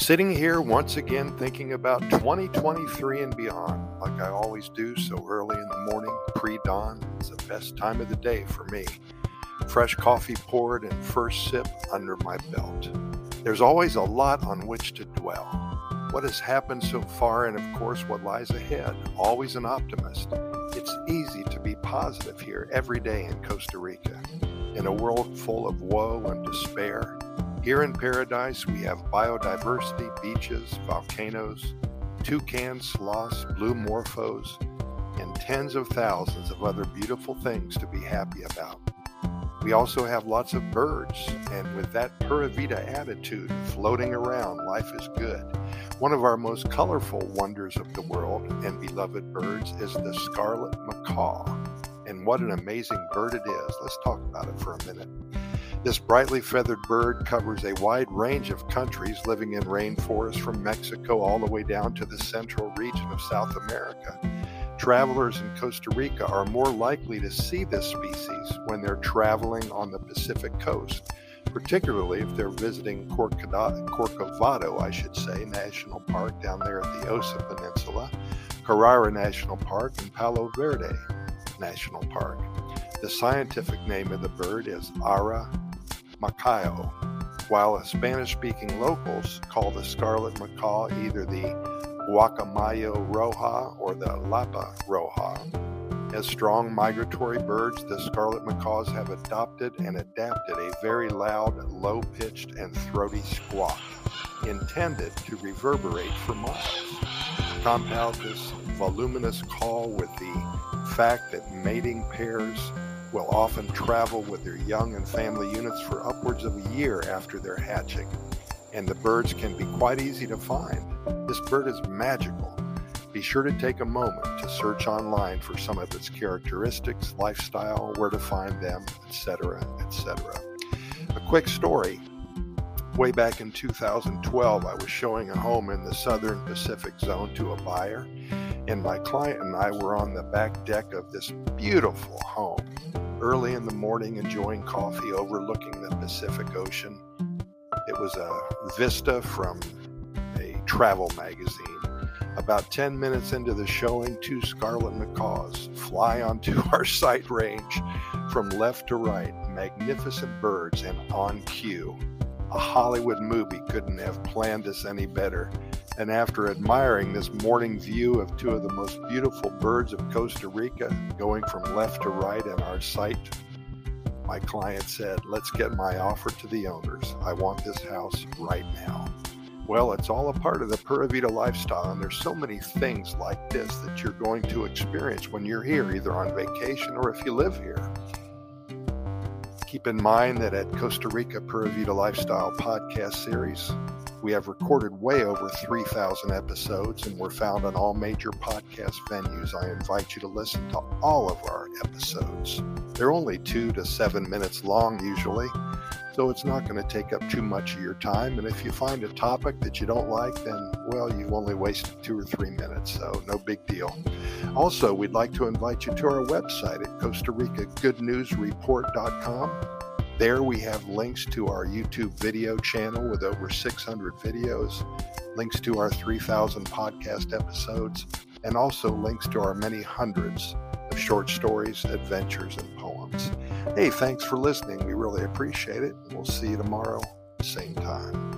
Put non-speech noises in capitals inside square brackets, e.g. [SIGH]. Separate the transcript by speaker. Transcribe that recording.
Speaker 1: Sitting here once again thinking about 2023 and beyond, like I always do so early in the morning, pre dawn. It's the best time of the day for me. Fresh coffee poured and first sip under my belt. There's always a lot on which to dwell. What has happened so far, and of course, what lies ahead. Always an optimist. It's easy to be positive here every day in Costa Rica. In a world full of woe and despair, here in paradise, we have biodiversity, beaches, volcanoes, toucans, sloths, blue morphos, and tens of thousands of other beautiful things to be happy about. We also have lots of birds, and with that Pura Vida attitude floating around, life is good. One of our most colorful wonders of the world and beloved birds is the scarlet macaw. And what an amazing bird it is. Let's talk about it for a minute. This brightly feathered bird covers a wide range of countries living in rainforests from Mexico all the way down to the central region of South America. Travelers in Costa Rica are more likely to see this species when they're traveling on the Pacific coast, particularly if they're visiting Corcovado, I should say, National Park down there at the Osa Peninsula, Carara National Park, and Palo Verde National Park. The scientific name of the bird is Ara macao, while Spanish speaking locals call the scarlet macaw either the guacamayo roja or the lapa roja. As strong migratory birds, the scarlet macaws have adopted and adapted a very loud, low pitched, and throaty squawk intended to reverberate for miles. Compound this voluminous call with the fact that mating pairs will often travel with their young and family units for upwards of a year after their hatching, and the birds can be quite easy to find. This bird is magical. Be sure to take a moment to search online for some of its characteristics, lifestyle, where to find them, etc., etc. A quick story. Way back in 2012, I was showing a home in the southern Pacific zone to a buyer, and my client and I were on the back deck of this beautiful home early in the morning enjoying coffee overlooking the Pacific Ocean. It was a vista from a travel magazine. About 10 minutes into the showing, two scarlet macaws fly onto [LAUGHS] our sight range from left to right, magnificent birds and on cue. A Hollywood movie couldn't have planned this any better and after admiring this morning view of two of the most beautiful birds of Costa Rica going from left to right in our sight, my client said, Let's get my offer to the owners. I want this house right now. Well, it's all a part of the Pura Vida lifestyle, and there's so many things like this that you're going to experience when you're here, either on vacation or if you live here. Keep in mind that at Costa Rica Pura Vida Lifestyle podcast series, we have recorded way over 3,000 episodes and we're found on all major podcast venues. I invite you to listen to all of our episodes. They're only two to seven minutes long, usually, so it's not going to take up too much of your time. And if you find a topic that you don't like, then, well, you've only wasted two or three minutes, so no big deal. Also, we'd like to invite you to our website at Costa Rica Good News Report.com there we have links to our YouTube video channel with over 600 videos, links to our 3,000 podcast episodes, and also links to our many hundreds of short stories, adventures, and poems. Hey, thanks for listening. We really appreciate it. We'll see you tomorrow, same time.